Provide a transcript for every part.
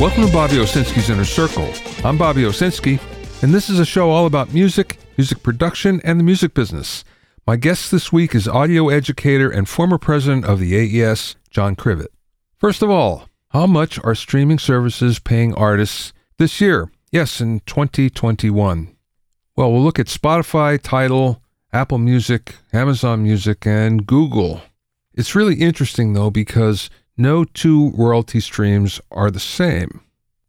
Welcome to Bobby Owsinski's Inner Circle. I'm Bobby Owsinski, and this is a show all about music, music production, and the music business. My guest this week is audio educator and former president of the AES, John Krivit. First of all, how much are streaming services paying artists this year? Yes, in 2021. Well, we'll look at Spotify, Tidal, Apple Music, Amazon Music, and Google. It's really interesting, though, because no two royalty streams are the same.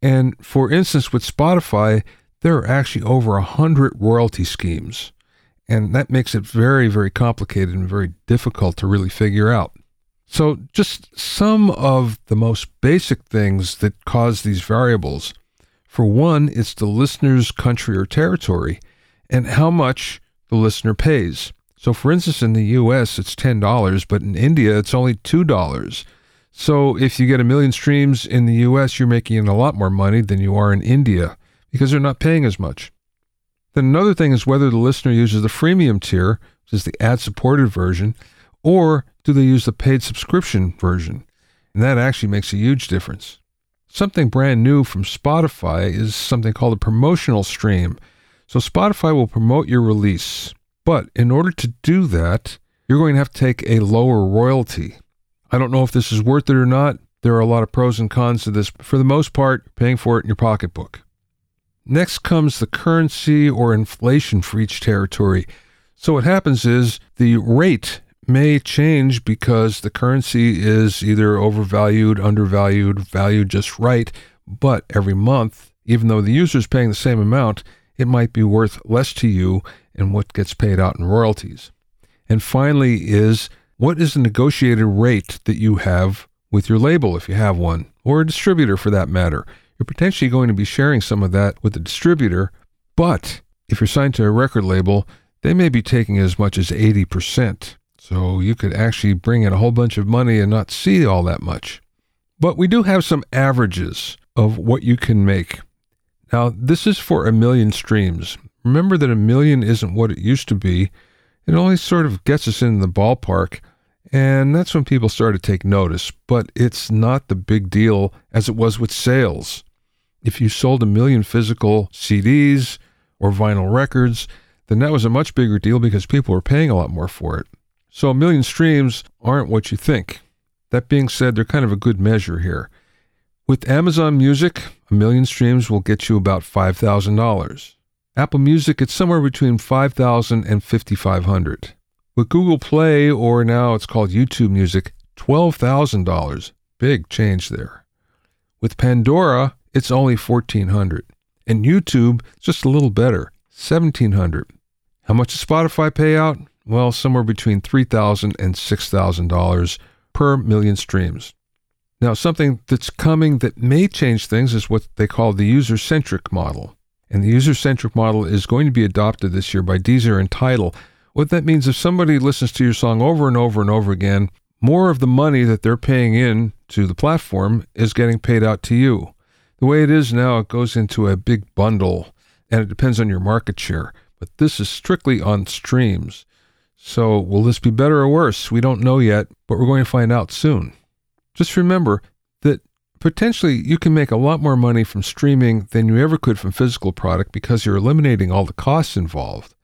And for instance, with Spotify, there are actually over a hundred royalty schemes. And that makes it very, very complicated and very difficult to really figure out. So, just some of the most basic things that cause these variables. For one, it's the listener's country or territory and how much the listener pays. So, for instance, in the US, it's $10, but in India, it's only $2. So if you get a million streams in the US, you're making a lot more money than you are in India because they're not paying as much. Then another thing is whether the listener uses the freemium tier, which is the ad supported version, or do they use the paid subscription version? And that actually makes a huge difference. Something brand new from Spotify is something called a promotional stream. So Spotify will promote your release, but in order to do that, you're going to have to take a lower royalty. I don't know if this is worth it or not. There are a lot of pros and cons to this. But for the most part, paying for it in your pocketbook. Next comes the currency or inflation for each territory. So what happens is the rate may change because the currency is either overvalued, undervalued, valued just right. But every month, even though the user is paying the same amount, it might be worth less to you in what gets paid out in royalties. And finally, is what is the negotiated rate that you have with your label, if you have one, or a distributor for that matter? You're potentially going to be sharing some of that with the distributor, but if you're signed to a record label, they may be taking as much as 80%. So you could actually bring in a whole bunch of money and not see all that much. But we do have some averages of what you can make. Now, this is for a million streams. Remember that a million isn't what it used to be. It only sort of gets us in the ballpark. And that's when people started to take notice, but it's not the big deal as it was with sales. If you sold a million physical CDs or vinyl records, then that was a much bigger deal because people were paying a lot more for it. So a million streams aren't what you think. That being said, they're kind of a good measure here. With Amazon Music, a million streams will get you about $5,000. Apple Music, it's somewhere between $5,000 and $5,500. With Google Play, or now it's called YouTube Music, $12,000. Big change there. With Pandora, it's only 1400 And YouTube, just a little better, 1700 How much does Spotify pay out? Well, somewhere between $3,000 and $6,000 per million streams. Now, something that's coming that may change things is what they call the user centric model. And the user centric model is going to be adopted this year by Deezer and Tidal what that means is if somebody listens to your song over and over and over again, more of the money that they're paying in to the platform is getting paid out to you. The way it is now, it goes into a big bundle and it depends on your market share. But this is strictly on streams. So, will this be better or worse? We don't know yet, but we're going to find out soon. Just remember that potentially you can make a lot more money from streaming than you ever could from physical product because you're eliminating all the costs involved.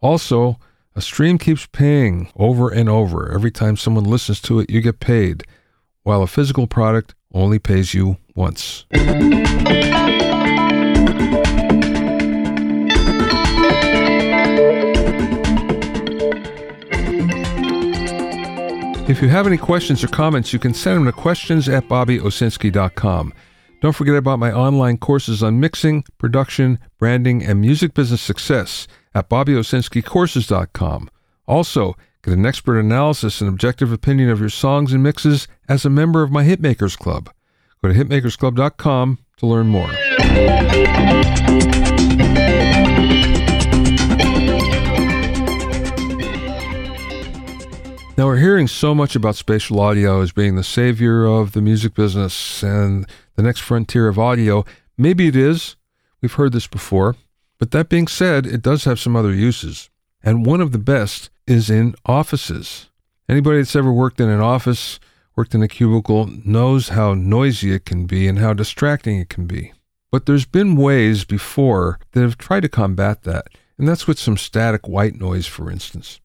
Also, a stream keeps paying over and over. Every time someone listens to it, you get paid, while a physical product only pays you once. If you have any questions or comments, you can send them to questions at bobbyowsinski.com. Don't forget about my online courses on mixing, production, branding, and music business success at bobbyowsinskicourses.com. Also, get an expert analysis and objective opinion of your songs and mixes as a member of my Hitmakers Club. Go to hitmakersclub.com to learn more. Now, we're hearing so much about spatial audio as being the savior of the music business and the next frontier of audio. Maybe it is. We've heard this before. But that being said, it does have some other uses. And one of the best is in offices. Anybody that's ever worked in an office worked in a cubicle knows how noisy it can be and how distracting it can be. But there's been ways before that have tried to combat that, and that's with some static white noise, for instance.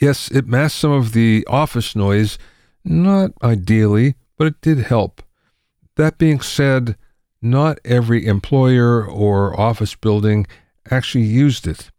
Yes, it masked some of the office noise, not ideally, but it did help. That being said, not every employer or office building actually used it.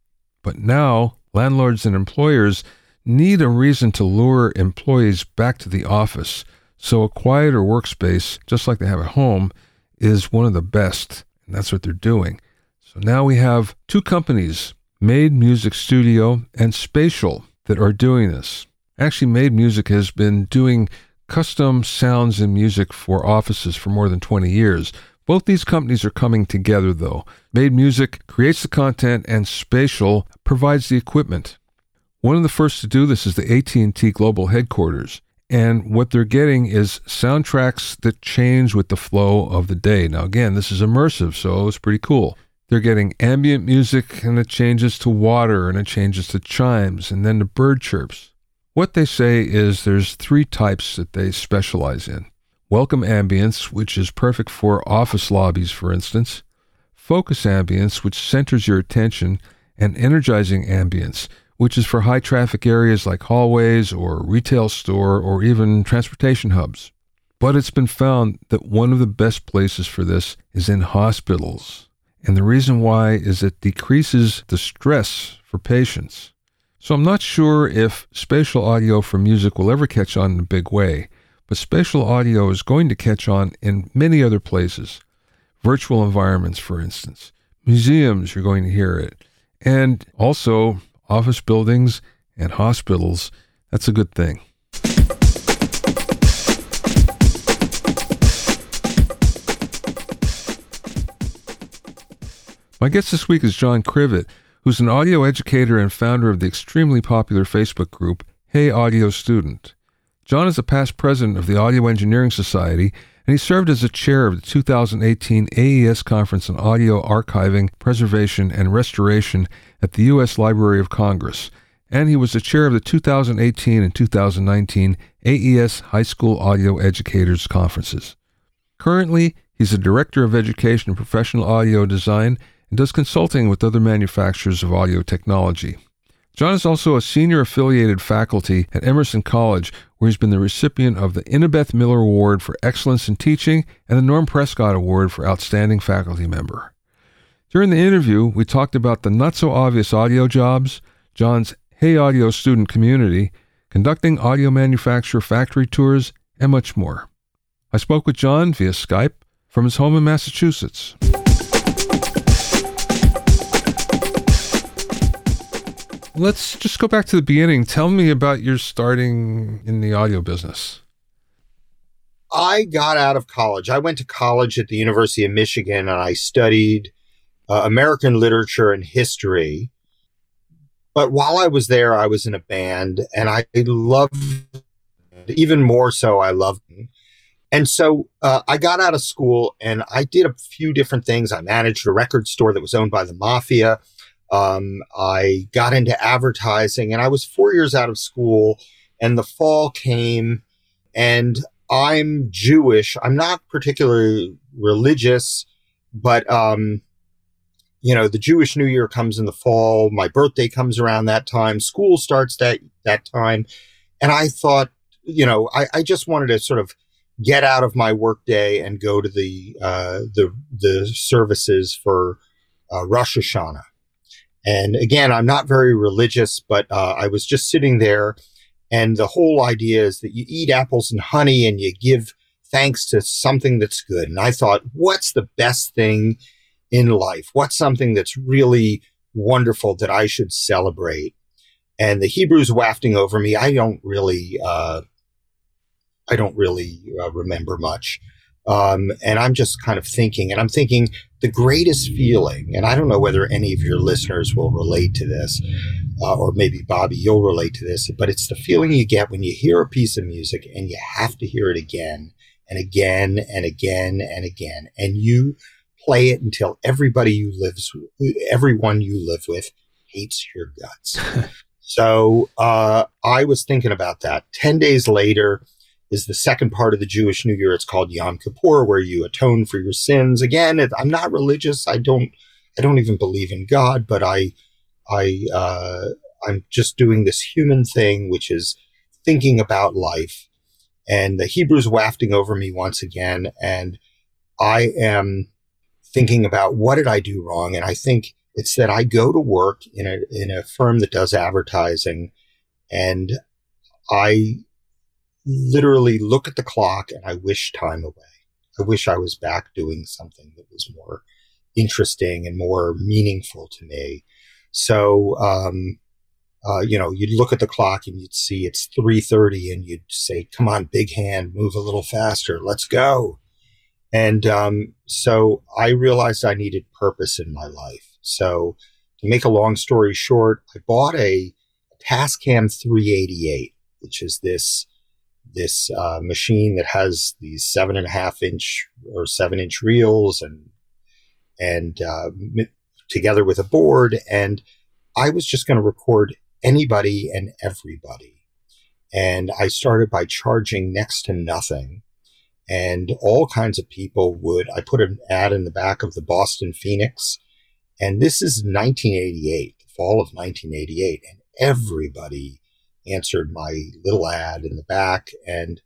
But now, landlords and employers need a reason to lure employees back to the office. So a quieter workspace, just like they have at home, is one of the best. And that's what they're doing. So now we have two companies, Made Music Studio and Spatial, that are doing this. Actually, Made Music has been doing custom sounds and music for offices for more than 20 years. Both these companies are coming together, though. Made Music creates the content, and Spatial provides the equipment. One of the first to do this is the AT&T Global Headquarters, and what they're getting is soundtracks that change with the flow of the day. Now, again, this is immersive, so it's pretty cool. They're getting ambient music, and it changes to water, and it changes to chimes, and then to bird chirps. What they say is there's three types that they specialize in welcome ambience, which is perfect for office lobbies, for instance, focus ambience, which centers your attention, and energizing ambience, which is for high traffic areas like hallways or retail store or even transportation hubs. But it's been found that one of the best places for this is in hospitals. And the reason why is it decreases the stress for patients. So I'm not sure if spatial audio for music will ever catch on in a big way, but spatial audio is going to catch on in many other places. Virtual environments, for instance. Museums, you're going to hear it. And also office buildings and hospitals. That's a good thing. My guest this week is John Krivit, who's an audio educator and founder of the extremely popular Facebook group Hey Audio Student. John is a past president of the Audio Engineering Society, and he served as the chair of the 2018 AES Conference on Audio Archiving, Preservation, and Restoration at the U.S. Library of Congress, and he was the chair of the 2018 and 2019 AES High School Audio Educators Conferences. Currently, he's a director of education and professional audio design and does consulting with other manufacturers of audio technology. John is also a senior affiliated faculty at Emerson College, where he's been the recipient of the Innabeth Miller Award for Excellence in Teaching and the Norm Prescott Award for Outstanding Faculty Member. During the interview, we talked about the not so obvious audio jobs, John's Hey Audio student community, conducting audio manufacturer factory tours, and much more. I spoke with John via Skype from his home in Massachusetts. Let's just go back to the beginning. Tell me about your starting in the audio business. I got out of college. I went to college at the University of Michigan and I studied uh, American literature and history. But while I was there, I was in a band and I loved, even more so, I loved. And so uh, I got out of school and I did a few different things. I managed a record store that was owned by the mafia. Um, I got into advertising and I was four years out of school and the fall came and I'm Jewish. I'm not particularly religious, but, um, you know, the Jewish New Year comes in the fall. My birthday comes around that time. School starts that, that time. And I thought, you know, I, I just wanted to sort of get out of my workday and go to the, uh, the, the services for, uh, Rosh Hashanah. And again, I'm not very religious, but uh, I was just sitting there. And the whole idea is that you eat apples and honey and you give thanks to something that's good. And I thought, what's the best thing in life? What's something that's really wonderful that I should celebrate? And the Hebrews wafting over me, I don't really, uh, I don't really uh, remember much. Um, and I'm just kind of thinking, and I'm thinking the greatest feeling, and I don't know whether any of your listeners will relate to this, uh, or maybe Bobby, you'll relate to this, but it's the feeling you get when you hear a piece of music and you have to hear it again and again and again and again, and you play it until everybody you lives, everyone you live with hates your guts. so uh, I was thinking about that. Ten days later, is the second part of the Jewish New Year. It's called Yom Kippur, where you atone for your sins. Again, it, I'm not religious. I don't, I don't even believe in God, but I, I, uh, I'm just doing this human thing, which is thinking about life. And the Hebrews wafting over me once again. And I am thinking about what did I do wrong? And I think it's that I go to work in a, in a firm that does advertising and I literally look at the clock and I wish time away. I wish I was back doing something that was more interesting and more meaningful to me. So, um, uh, you know, you'd look at the clock and you'd see it's 3.30 and you'd say, come on, big hand, move a little faster. Let's go. And, um, so I realized I needed purpose in my life. So to make a long story short, I bought a Tascam 388, which is this, this, uh, machine that has these seven and a half inch or seven inch reels and, and, uh, together with a board. And I was just going to record anybody and everybody. And I started by charging next to nothing. And all kinds of people would, I put an ad in the back of the Boston Phoenix. And this is 1988, the fall of 1988. And everybody answered my little ad in the back. And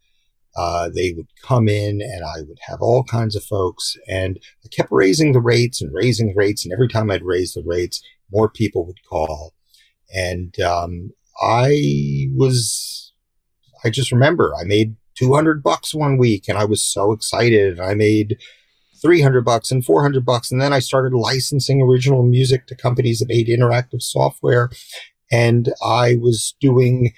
uh, they would come in and I would have all kinds of folks. And I kept raising the rates and raising rates. And every time I'd raise the rates, more people would call. And um, I was, I just remember I made 200 bucks one week and I was so excited. I made 300 bucks and 400 bucks. And then I started licensing original music to companies that made interactive software. And I was doing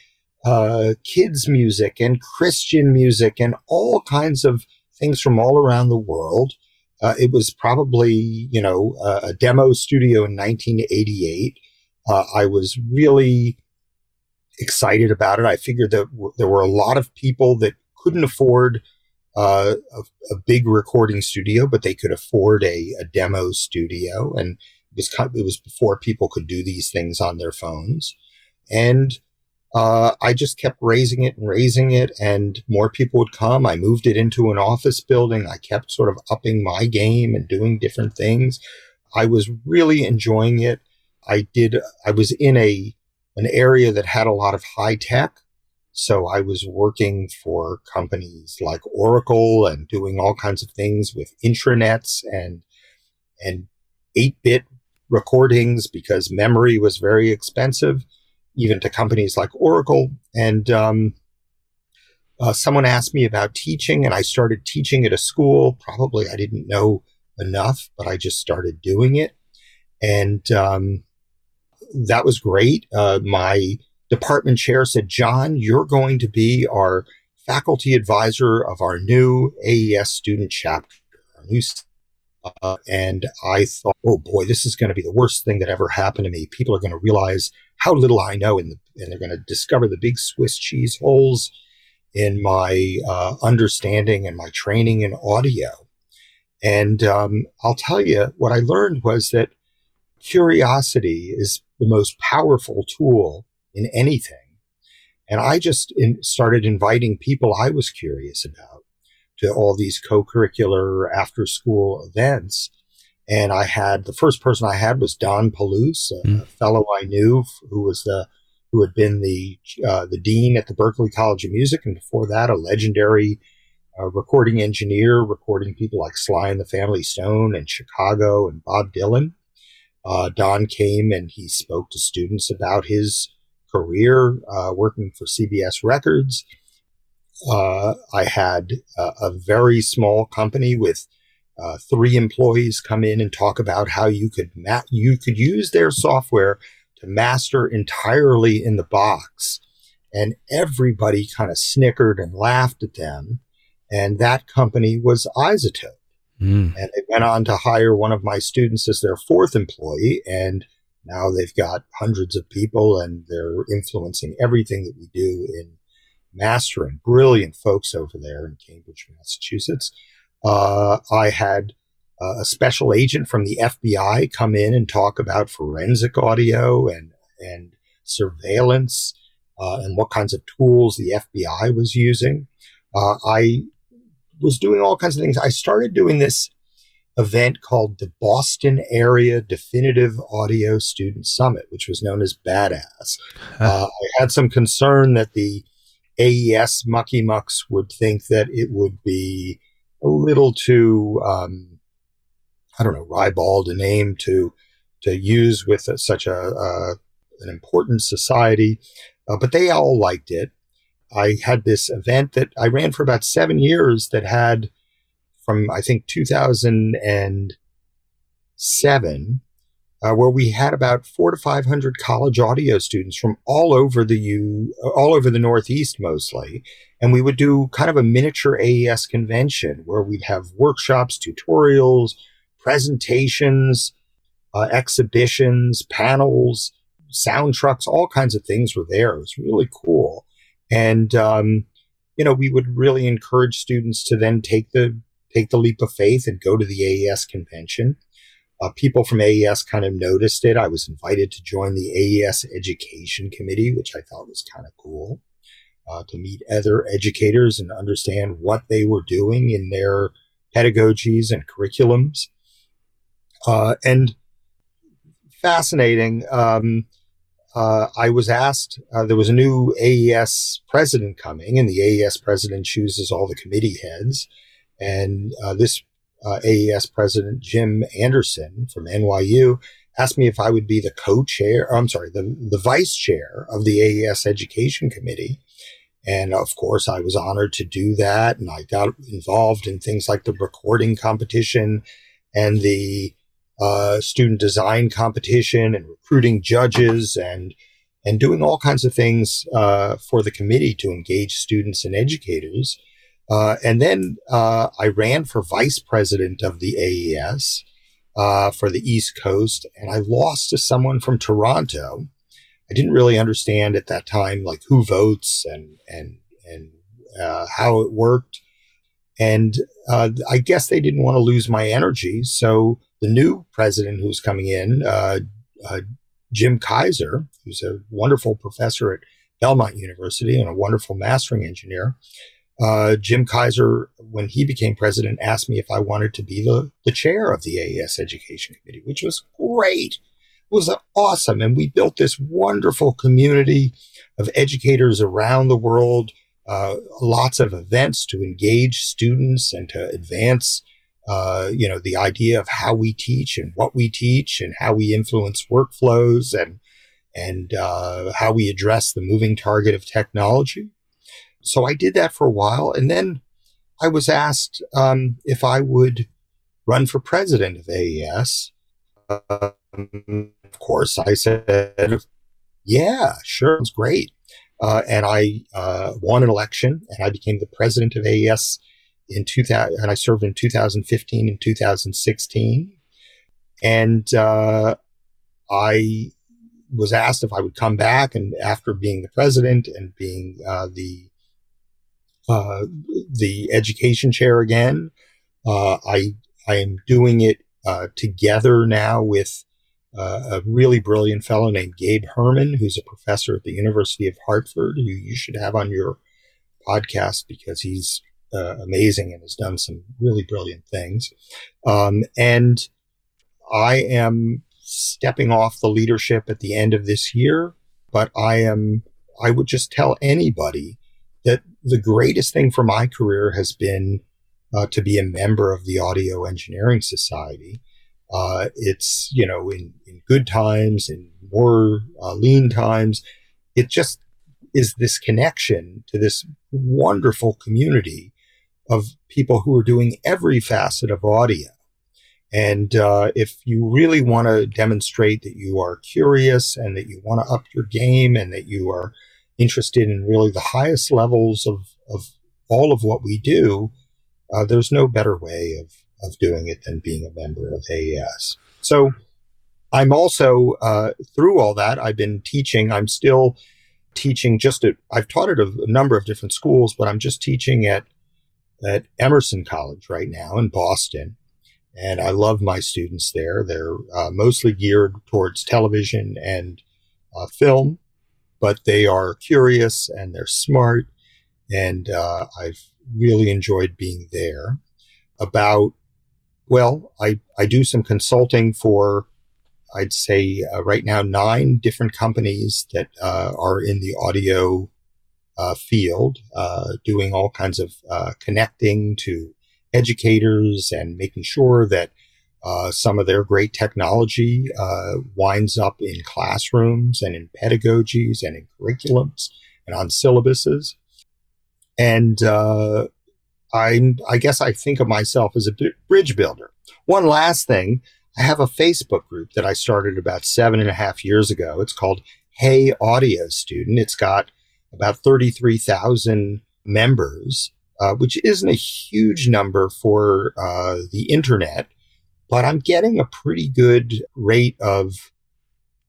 uh, kids music and Christian music and all kinds of things from all around the world. Uh, it was probably, you know, a demo studio in 1988. Uh, I was really excited about it. I figured that w- there were a lot of people that couldn't afford uh, a, a, big recording studio, but they could afford a, a demo studio, and was it was before people could do these things on their phones, and uh, I just kept raising it and raising it, and more people would come. I moved it into an office building. I kept sort of upping my game and doing different things. I was really enjoying it. I did, I was in a, an area that had a lot of high tech. So I was working for companies like Oracle and doing all kinds of things with intranets and, and 8 bit recordings because memory was very expensive, even to companies like Oracle. And, um, uh, someone asked me about teaching and I started teaching at a school. Probably I didn't know enough, but I just started doing it. And, um, that was great. Uh, my department chair said, John, you're going to be our faculty advisor of our new AES student chapter. New, uh, and I thought, oh boy, this is going to be the worst thing that ever happened to me. People are going to realize how little I know, the, and they're going to discover the big Swiss cheese holes in my uh, understanding and my training in audio. And um, I'll tell you, what I learned was that curiosity is the most powerful tool in anything. And I just in, started inviting people I was curious about to all these co-curricular after school events. And I had the first person I had was Don Puluse, a, mm. fellow I knew who was the who had been the uh, the dean at the Berklee College of Music, and before that, a legendary uh, recording engineer, recording people like Sly and the Family Stone and Chicago and Bob Dylan uh, Don came and he spoke to students about his career uh, working for CBS Records. Uh, I had a, a, very small company with uh, three employees come in and talk about how you could ma- you could use their software to master entirely in the box, and everybody kind of snickered and laughed at them. And that company was iZotope. Mm. And they went on to hire one of my students as their fourth employee. And now they've got hundreds of people and they're influencing everything that we do in mastering. Brilliant folks over there in Cambridge, Massachusetts. Uh, I had uh, a special agent from the FBI come in and talk about forensic audio and, and surveillance uh, and what kinds of tools the FBI was using. uh, I was doing all kinds of things. I started doing this event called the Boston Area Definitive Audio Student Summit, which was known as Badass. Uh, I had some concern that the AES mucky mucks would think that it would be a little too, um, I don't know, ribald a name to to use with a, such a, an important society, uh, but they all liked it. I had this event that I ran for about seven years that had from I think 2007, uh, where we had about four to 500 college audio students from all over the U, all over the Northeast mostly. And we would do kind of a miniature AES convention where we'd have workshops, tutorials, presentations, uh, exhibitions, panels, sound trucks, all kinds of things were there. It was really cool. And, um, you know, we would really encourage students to then take the take the leap of faith and go to the AES convention. Uh, people from AES kind of noticed it. I was invited to join the AES Education Committee, which I thought was kind of cool uh, to meet other educators and understand what they were doing in their pedagogies and curriculums. Uh, and fascinating. Um, uh, I was asked, uh, there was a new AES president coming, and the AES president chooses all the committee heads. And uh, this uh, AES president, Jim Anderson from NYU, asked me if I would be the co-chair, I'm sorry, the, the vice chair of the AES Education Committee. And of course, I was honored to do that. And I got involved in things like the recording competition and the uh, student design competition and recruiting judges and and doing all kinds of things uh, for the committee to engage students and educators. Uh, and then uh, I ran for vice president of the AES uh, for the East Coast, and I lost to someone from Toronto. I didn't really understand at that time like who votes and and and uh, how it worked, and uh, I guess they didn't want to lose my energy. So the new president who's coming in, uh, Jim Kaiser, who's a wonderful professor at Belmont University and a wonderful mastering engineer uh, Jim Kaiser, when he became president, asked me if I wanted to be the, the chair of the AES Education Committee, which was great. It was awesome. And we built this wonderful community of educators around the world, uh, lots of events to engage students and to advance, uh, you know, the idea of how we teach and what we teach and how we influence workflows and, and uh, how we address the moving target of technology. So I did that for a while. And then I was asked um, if I would run for president of AES. Um, of course, I said, yeah, sure, it's great. Uh, and I uh, won an election and I became the president of AES in 2000, and I served in 2015 and 2016. And uh, I was asked if I would come back, and after being the president and being uh, the uh, the education chair again. Uh, I I am doing it uh, together now with uh, a really brilliant fellow named Gabe Herman, who's a professor at the University of Hartford, who you should have on your podcast because he's uh, amazing and has done some really brilliant things. Um, and I am stepping off the leadership at the end of this year, but I am I would just tell anybody that the greatest thing for my career has been uh, to be a member of the Audio Engineering Society. Uh, it's, you know, in, in good times, in more uh, lean times, it just is this connection to this wonderful community of people who are doing every facet of audio. And uh, if you really want to demonstrate that you are curious and that you want to up your game and that you are interested in really the highest levels of, of all of what we do, uh, there's no better way of, of doing it than being a member of AES. So I'm also, uh, through all that, I've been teaching. I'm still teaching just at, I've taught at a, number of different schools, but I'm just teaching at, at Emerson College right now in Boston. And I love my students there. They're uh, mostly geared towards television and uh, film but they are curious and they're smart. And uh, I've really enjoyed being there. About, well, I, I do some consulting for, I'd say uh, right now, nine different companies that uh, are in the audio uh, field, uh, doing all kinds of uh, connecting to educators and making sure that uh, some of their great technology uh, winds up in classrooms and in pedagogies and in curriculums and on syllabuses. And uh, I, I guess I think of myself as a bridge builder. One last thing, I have a Facebook group that I started about seven and a half years ago. It's called Hey Audio Student. It's got about 33,000 members, uh, which isn't a huge number for uh, the internet but I'm getting a pretty good rate of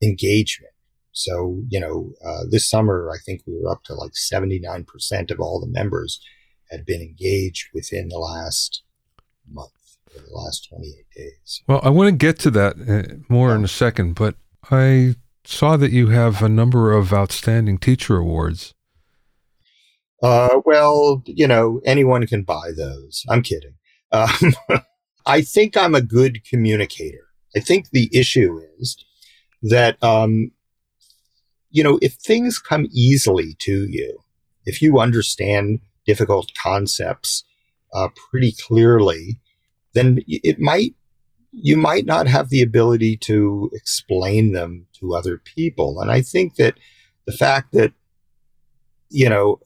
engagement. So, you know, uh, this summer, I think we were up to like 79% of all the members had been engaged within the last month or the last 28 days. Well, I want to get to that uh, more yeah. in a second, but I saw that you have a number of outstanding teacher awards. Uh, well, you know, anyone can buy those. I'm kidding. Um, I think I'm a good communicator. I think the issue is that, um, you know, if things come easily to you, if you understand difficult concepts uh, pretty clearly, then it might you might not have the ability to explain them to other people. And I think that the fact that you know,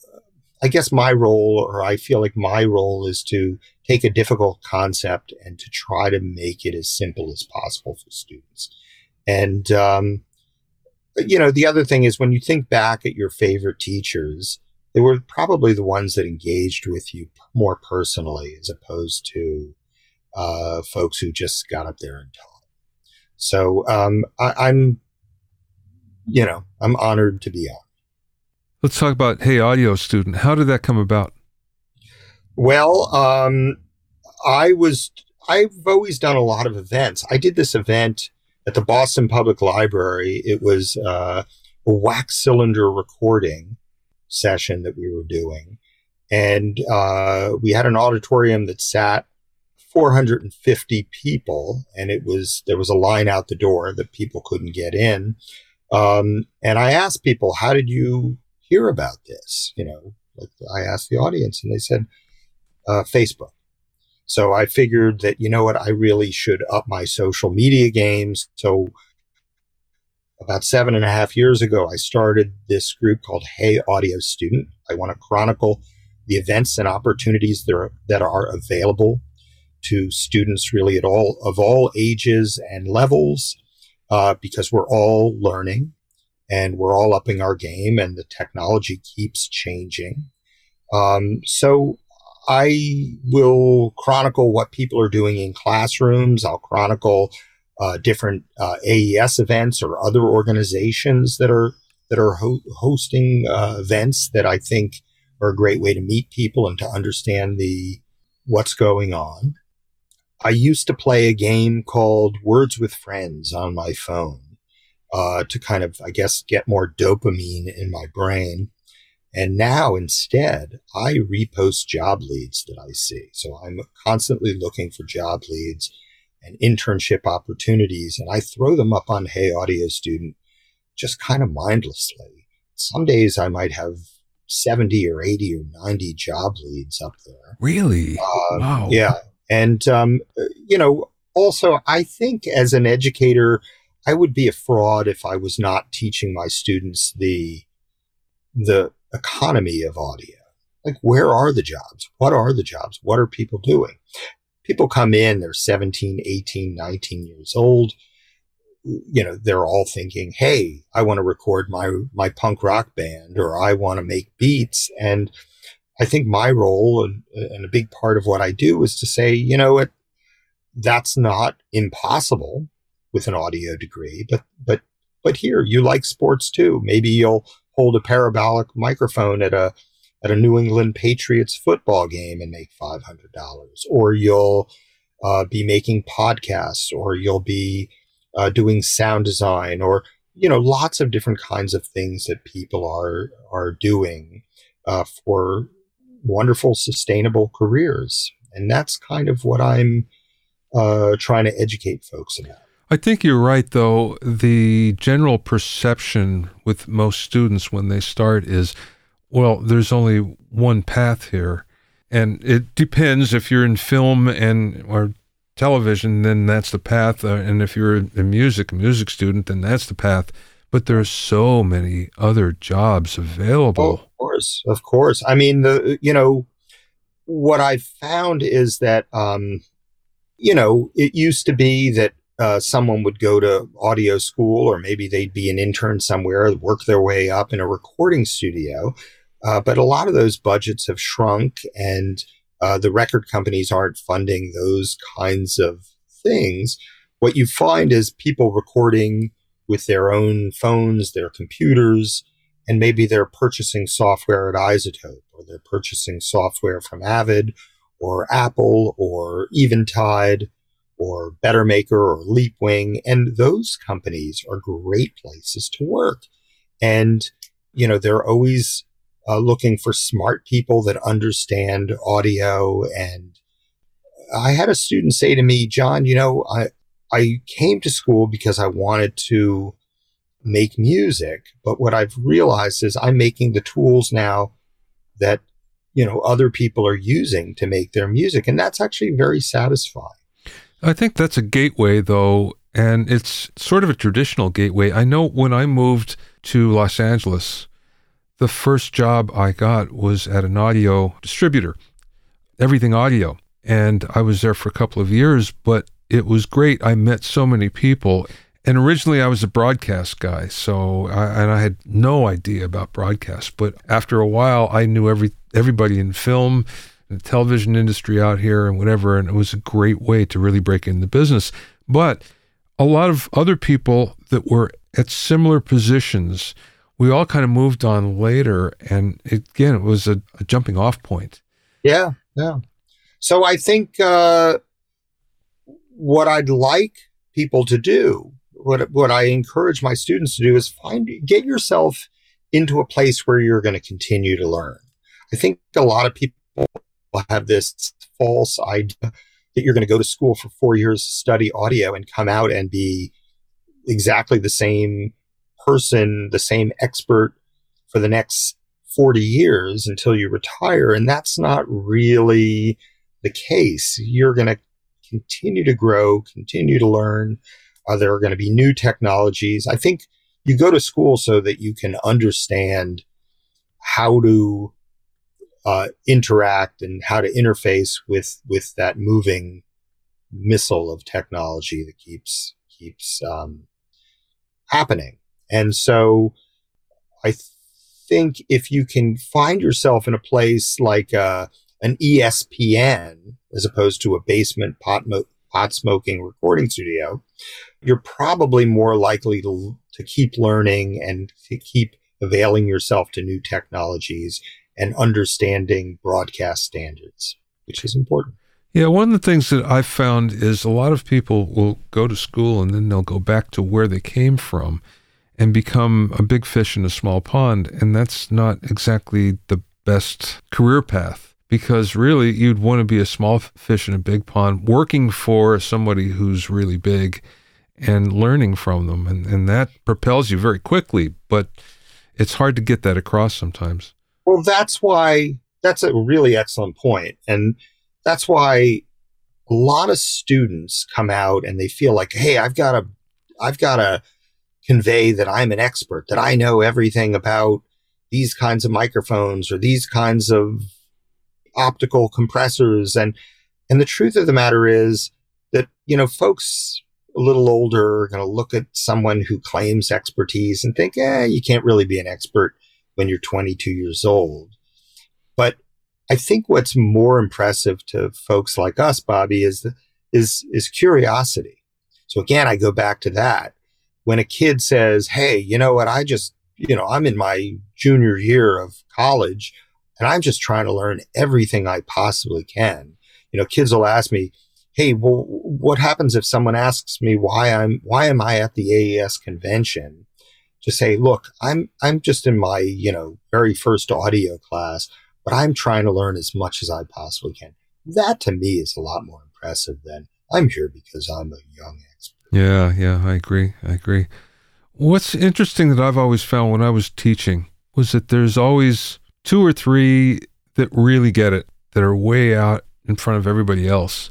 I guess my role, or I feel like my role, is to take a difficult concept and to try to make it as simple as possible for students. And, um, you know, the other thing is when you think back at your favorite teachers, they were probably the ones that engaged with you more personally as opposed to uh, folks who just got up there and taught. So um, I, I'm, you know, I'm honored to be on. Let's talk about Hey Audio Student. How did that come about? Well, um, I was, I've always done a lot of events. I did this event at the Boston Public Library. It was uh, a wax cylinder recording session that we were doing. And uh, we had an auditorium that sat 450 people, and it was there was a line out the door that people couldn't get in. Um, and I asked people, "How did you hear about this?" You know, I asked the audience, and they said, uh, Facebook. So I figured that, you know what, I really should up my social media games. So about seven and a half years ago, I started this group called Hey Audio Student. I want to chronicle the events and opportunities that are, that are available to students really at all of all ages and levels uh, because we're all learning and we're all upping our game and the technology keeps changing. Um, so I will chronicle what people are doing in classrooms. I'll chronicle uh, different uh, AES events or other organizations that are that are ho- hosting uh, events that I think are a great way to meet people and to understand the what's going on. I used to play a game called Words with Friends on my phone uh, to kind of, I guess, get more dopamine in my brain. And now instead, I repost job leads that I see. So I'm constantly looking for job leads and internship opportunities, and I throw them up on Hey Audio Student just kind of mindlessly. Some days I might have 70 or 80 or 90 job leads up there. Really? Uh, wow. Yeah. And, um, you know, also, I think as an educator, I would be a fraud if I was not teaching my students the the economy of audio. Like, where are the jobs? What are the jobs? What are people doing? People come in, they're 17, 18, 19 years old. You know, they're all thinking, Hey, I want to record my, my punk rock band or I want to make beats. And I think my role and, and a big part of what I do is to say, you know what? That's not impossible with an audio degree, but, but, but here you like sports too. Maybe you'll hold a parabolic microphone at a at a New England Patriots football game and make five hundred dollars, or you'll uh, be making podcasts, or you'll be uh, doing sound design, or you know, lots of different kinds of things that people are are doing uh, for wonderful, sustainable careers. And that's kind of what I'm uh, trying to educate folks about. I think you're right, though. The general perception with most students when they start is, well, there's only one path here. And it depends if you're in film and or television, then that's the path. Uh, and if you're a music, a music student, then that's the path. But there are so many other jobs available. Oh, of course, of course. I mean, the you know, what I've found is that um, you know, it used to be that uh, someone would go to audio school, or maybe they'd be an intern somewhere, work their way up in a recording studio. Uh, but a lot of those budgets have shrunk, and uh, the record companies aren't funding those kinds of things. What you find is people recording with their own phones, their computers, and maybe they're purchasing software at iZotope, or they're purchasing software from Avid or Apple or Eventide or Bettermaker or Leapwing. And those companies are great places to work. And, you know, they're always uh, looking for smart people that understand audio. And I had a student say to me, John, you know, I, I came to school because I wanted to make music. But what I've realized is I'm making the tools now that, you know, other people are using to make their music. And that's actually very satisfying. I think that's a gateway, though, and it's sort of a traditional gateway. I know when I moved to Los Angeles, the first job I got was at an audio distributor, everything audio. And I was there for a couple of years, but it was great. I met so many people. And originally I was a broadcast guy, so I, and I had no idea about broadcast. But after a while, I knew every everybody in film, the television industry out here, and whatever. And it was a great way to really break into business. But a lot of other people that were at similar positions, we all kind of moved on later, and it, again, it was a, a jumping off point. Yeah, yeah. So I think uh, what I'd like people to do, what what I encourage my students to do is find get yourself into a place where you're going to continue to learn. I think a lot of people have this false idea that you're going to go to school for 4 years study audio and come out and be exactly the same person, the same expert for the next 40 years until you retire and that's not really the case. You're going to continue to grow, continue to learn. Uh, there are going to be new technologies. I think you go to school so that you can understand how to uh, interact and how to interface with with that moving missile of technology that keeps keeps um, happening. And so, I think if you can find yourself in a place like uh, an ESPN as opposed to a basement pot, mo- pot smoking recording studio, you're probably more likely to, to keep learning and to keep availing yourself to new technologies and understanding broadcast standards, which is important. Yeah, one of the things that I've found is a lot of people will go to school and then they'll go back to where they came from and become a big fish in a small pond. And that's not exactly the best career path because really you'd want to be a small fish in a big pond working for somebody who's really big and learning from them and, and that propels you very quickly but it's hard to get that across sometimes well that's why that's a really excellent point and that's why a lot of students come out and they feel like hey i've got to i've got to convey that i'm an expert that i know everything about these kinds of microphones or these kinds of optical compressors. And, and the truth of the matter is that, you know, folks a little older are going to look at someone who claims expertise and think, eh, you can't really be an expert when you're 22 years old. But I think what's more impressive to folks like us, Bobby, is the, is is curiosity. So again, I go back to that. When a kid says, "Hey, you know what? I just, you know, I'm in my junior year of college. And I'm just trying to learn everything I possibly can. You know, kids will ask me, Hey, well, what happens if someone asks me why I'm, why am I at the AES convention? To say, look, I'm, I'm just in my, you know, very first audio class. but I'm trying to learn as much as I possibly can. That to me is a lot more impressive than I'm here because I'm a young expert. Yeah, yeah, I agree. I agree. What's interesting that I've always found when I was teaching was that there's always two or three that really get it, that are way out in front of everybody else.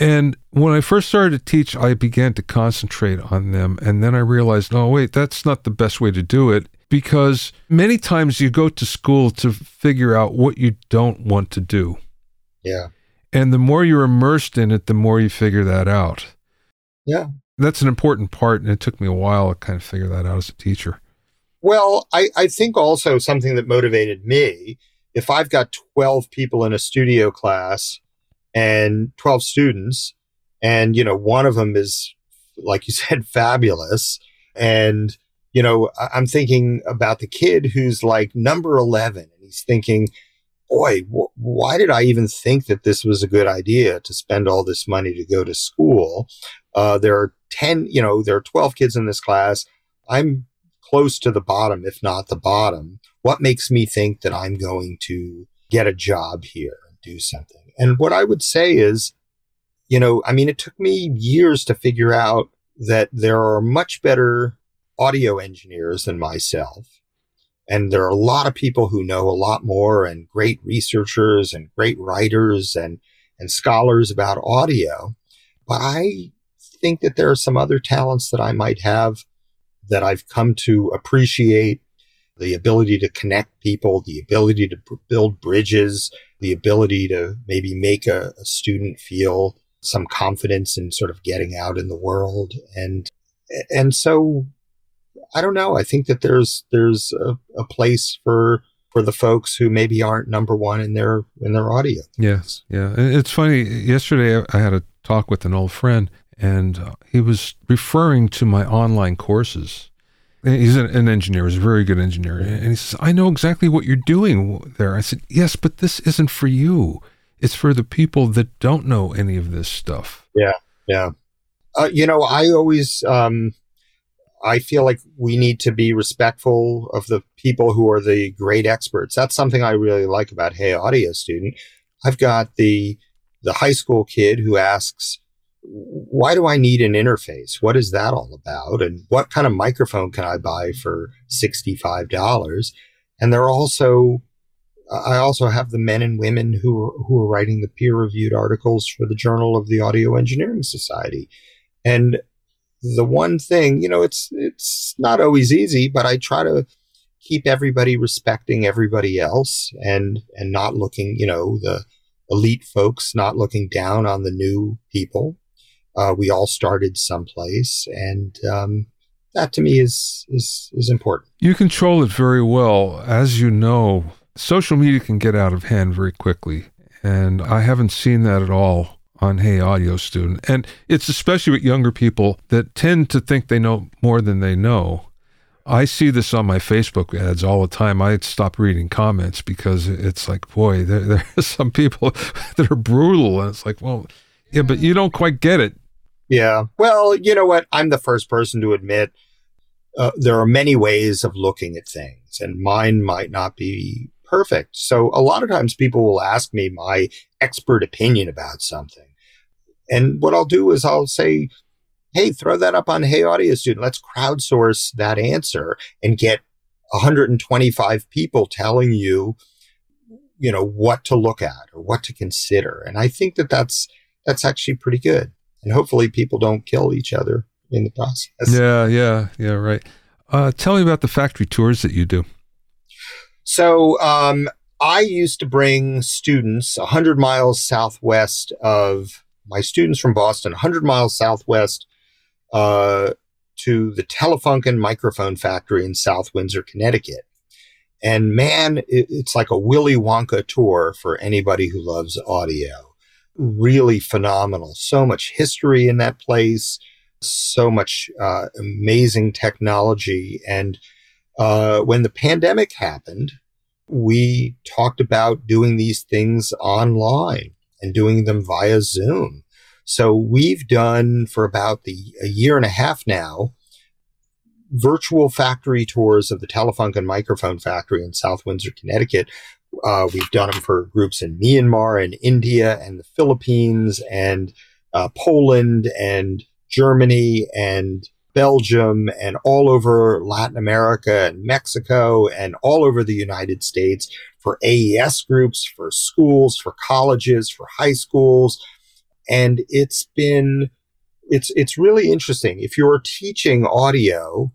And when I first started to teach, I began to concentrate on them. And then I realized, oh, wait, that's not the best way to do it because many times you go to school to figure out what you don't want to do. Yeah. And the more you're immersed in it, the more you figure that out. Yeah. That's an important part. And it took me a while to kind of figure that out as a teacher. Well, I, I think also something that motivated me if I've got 12 people in a studio class and 12 students, and, you know, one of them is, like you said, fabulous. And, you know, I'm thinking about the kid who's like number 11 and he's thinking, boy, wh- why did I even think that this was a good idea to spend all this money to go to school? Uh, there are 10, you know, there are 12 kids in this class. I'm close to the bottom, if not the bottom. What makes me think that I'm going to get a job here and do something? And what I would say is, you know, I mean, it took me years to figure out that there are much better audio engineers than myself. And there are a lot of people who know a lot more and great researchers and great writers and, and scholars about audio. But I think that there are some other talents that I might have that I've come to appreciate the ability to connect people, the ability to build bridges, the ability to maybe make a, a, student feel some confidence in sort of getting out in the world. And, and so I don't know. I think that there's, there's a, a place for, for the folks who maybe aren't number one in their, in their audio. Yes. Yeah. It's funny. Yesterday I had a talk with an old friend and he was referring to my online courses. He's an, an, engineer, he's a very good engineer. And he says, I know exactly what you're doing there. I said, Yes, but this isn't for you. It's for the people that don't know any of this stuff. Yeah, yeah. Uh, you know, I always, um, I feel like we need to be respectful of the people who are the great experts. That's something I really like about Hey Audio Student. I've got the the high school kid who asks, why do I need an interface? What is that all about? And what kind of microphone can I buy for $65? And they're also, I also have the men and women who are, who are writing the peer reviewed articles for the Journal of the Audio Engineering Society. And the one thing, you know, it's, it's not always easy, but I try to keep everybody respecting everybody else and, and not looking, you know, the, elite folks not looking down on the new people uh, we all started someplace, and um, that to me is is is important. You control it very well, as you know. Social media can get out of hand very quickly, and I haven't seen that at all on Hey Audio Student. And it's especially with younger people that tend to think they know more than they know. I see this on my Facebook ads all the time. I stop reading comments because it's like, boy, there, there are some people that are brutal. And it's like, well, yeah, but you don't quite get it. Yeah. Well, you know what? I'm the first person to admit uh, there are many ways of looking at things, and mine might not be perfect. So a lot of times people will ask me my expert opinion about something. And what I'll do is I'll say, Hey, throw that up on Hey Audio Student. Let's crowdsource that answer and get 125 people telling you, you know, what to look at or what to consider. And I think that that's, that's actually pretty good and hopefully people don't kill each other in the process. Yeah, yeah, yeah, right. Uh, tell me about the factory tours that you do. So um, I used to bring students 100 miles southwest of my students from Boston, 100 miles southwest uh, to the Telefunken microphone factory in South Windsor, Connecticut. And man, it, it's like a Willy Wonka tour for anybody who loves audio really phenomenal. So much history in that place, so much uh, amazing technology. And uh, when the pandemic happened, we talked about doing these things online and doing them via Zoom. So we've done for about the a year and a half now virtual factory tours of the Telefunken microphone factory in South Windsor, Connecticut, Uh, we've done them for groups in Myanmar and India and the Philippines and uh, Poland and Germany and Belgium and all over Latin America and Mexico and all over the United States for AES groups, for schools, for colleges, for high schools. And it's been, it's, it's really interesting. If you're teaching audio,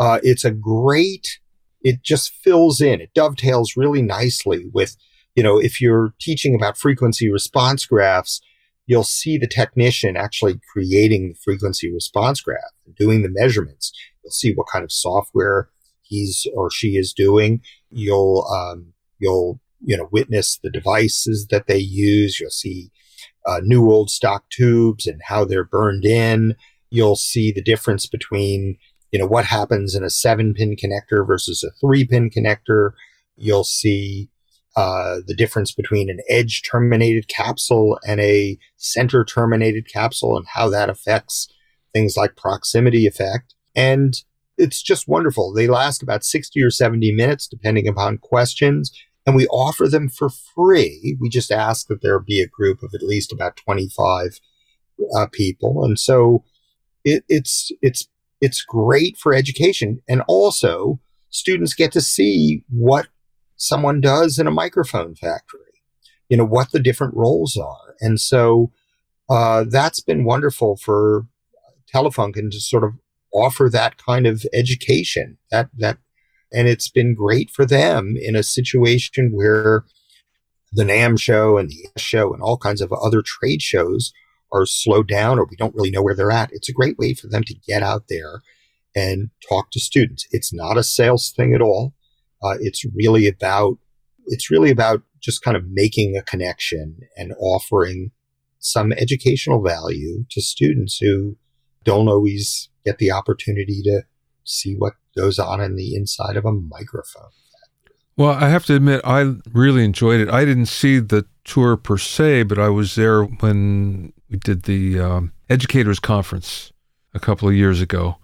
uh, it's a great, it just fills in. It dovetails really nicely with, you know, if you're teaching about frequency response graphs, you'll see the technician actually creating the frequency response graph, doing the measurements. You'll see what kind of software he's or she is doing. You'll um, you'll you know witness the devices that they use. You'll see uh, new old stock tubes and how they're burned in. You'll see the difference between you know what happens in a seven pin connector versus a three pin connector. You'll see uh, the difference between an edge terminated capsule and a center terminated capsule and how that affects things like proximity effect. And it's just wonderful. They last about 60 or 70 minutes, depending upon questions, and we offer them for free. We just ask that there be a group of at least about 25 uh, people. And so it, it's, it's, it's great for education. And also, students get to see what someone does in a microphone factory, you know, what the different roles are. And so uh, that's been wonderful for Telefunken to sort of offer that kind of education that, that, and it's been great for them in a situation where the NAMM show and the show and all kinds of other trade shows are slowed down or we don't really know where they're at. It's a great way for them to get out there and talk to students. It's not a sales thing at all. Uh, it's really about it's really about just kind of making a connection and offering some educational value to students who don't always get the opportunity to see what goes on in the inside of a microphone. Well, I have to admit, I really enjoyed it. I didn't see the tour per se, but I was there when we did the um, educators conference a couple of years ago,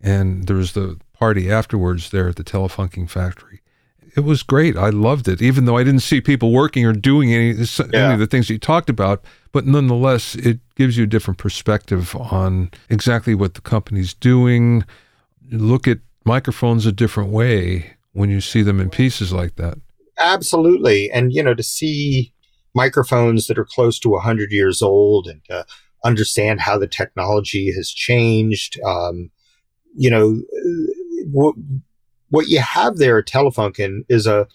and there was the party afterwards there at the Telefunken factory. It was great. I loved it, even though I didn't see people working or doing any, yeah. any of the things you talked about. But nonetheless, it gives you a different perspective on exactly what the company's doing. Look at microphones a different way when you see them in pieces like that. Absolutely. And, you know, to see microphones that are close to 100 years old and to understand how the technology has changed, um, you know, what what you have there at Telefunken is a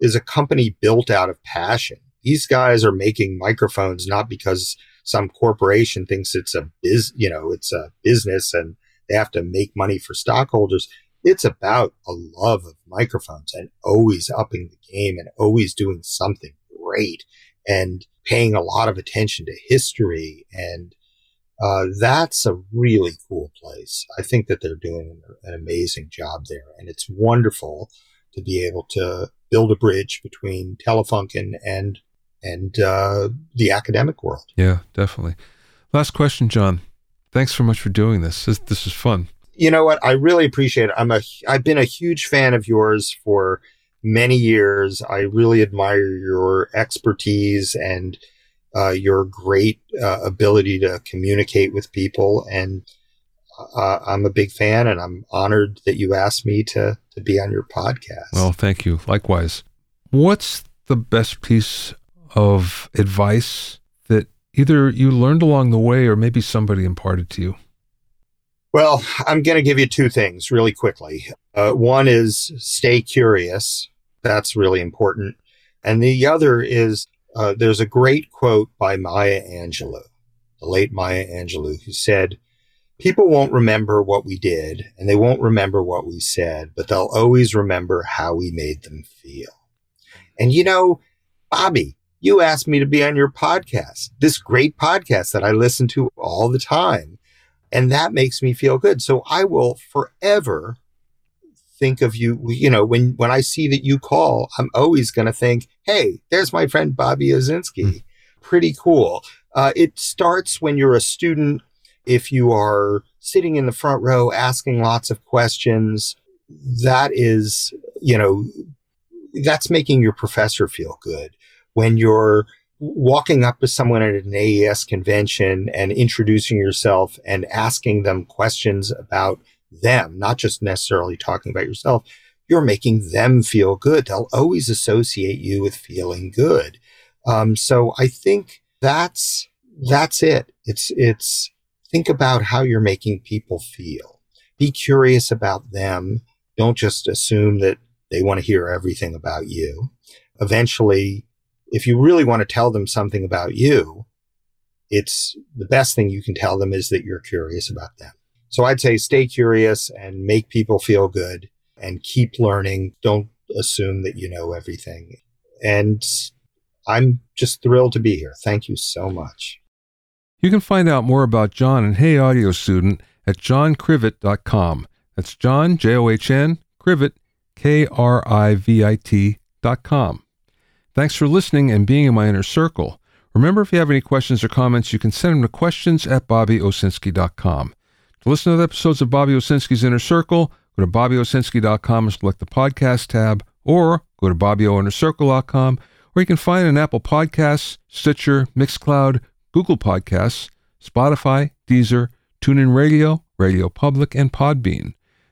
is a company built out of passion. These guys are making microphones not because some corporation thinks it's a biz, you know, it's a business and they have to make money for stockholders. It's about a love of microphones and always upping the game and always doing something great and paying a lot of attention to history and uh, that's a really cool place. I think that they're doing an amazing job there, and it's wonderful to be able to build a bridge between Telefunken and and uh, the academic world. Yeah, definitely. Last question, John. Thanks so much for doing this. This, this is fun. You know what? I really appreciate it. I'm a I've been a huge fan of yours for many years. I really admire your expertise and uh, your great uh, ability to communicate with people. And uh, I'm a big fan, and I'm honored that you asked me to to be on your podcast. Well, thank you. Likewise. What's the best piece of advice that either you learned along the way or maybe somebody imparted to you? Well, I'm going to give you two things really quickly. Uh, one is stay curious. That's really important. And the other is uh, there's a great quote by Maya Angelou, the late Maya Angelou, who said, People won't remember what we did and they won't remember what we said, but they'll always remember how we made them feel. And you know, Bobby, you asked me to be on your podcast, this great podcast that I listen to all the time. And that makes me feel good. So I will forever think of you, you know, when, when I see that you call, I'm always going to think, Hey, there's my friend Bobby Owsinski. Mm. Pretty cool. Uh, it starts when you're a student. If you are sitting in the front row asking lots of questions, that is, you know, that's making your professor feel good. When you're walking up to someone at an AES convention and introducing yourself and asking them questions about them, not just necessarily talking about yourself, you're making them feel good. They'll always associate you with feeling good. Um, so I think that's that's it. It's it's think about how you're making people feel. Be curious about them. Don't just assume that they want to hear everything about you. Eventually, if you really want to tell them something about you, it's the best thing you can tell them is that you're curious about them. So I'd say stay curious and make people feel good and keep learning. Don't assume that you know everything. And I'm just thrilled to be here. Thank you so much. You can find out more about John and Hey Audio Student at johnkrivit.com. That's John, J O H N, Krivit, K R I V I T.com. Thanks for listening and being in my inner circle. Remember, if you have any questions or comments, you can send them to questions at bobbyowsinski.com. To listen to the episodes of Bobby Owsinski's Inner Circle, go to bobbyowsinski.com and select the podcast tab, or go to BobbyOinnerCircle.com, where you can find an Apple Podcasts, Stitcher, Mixcloud, Google Podcasts, Spotify, Deezer, TuneIn Radio, Radio Public, and Podbean.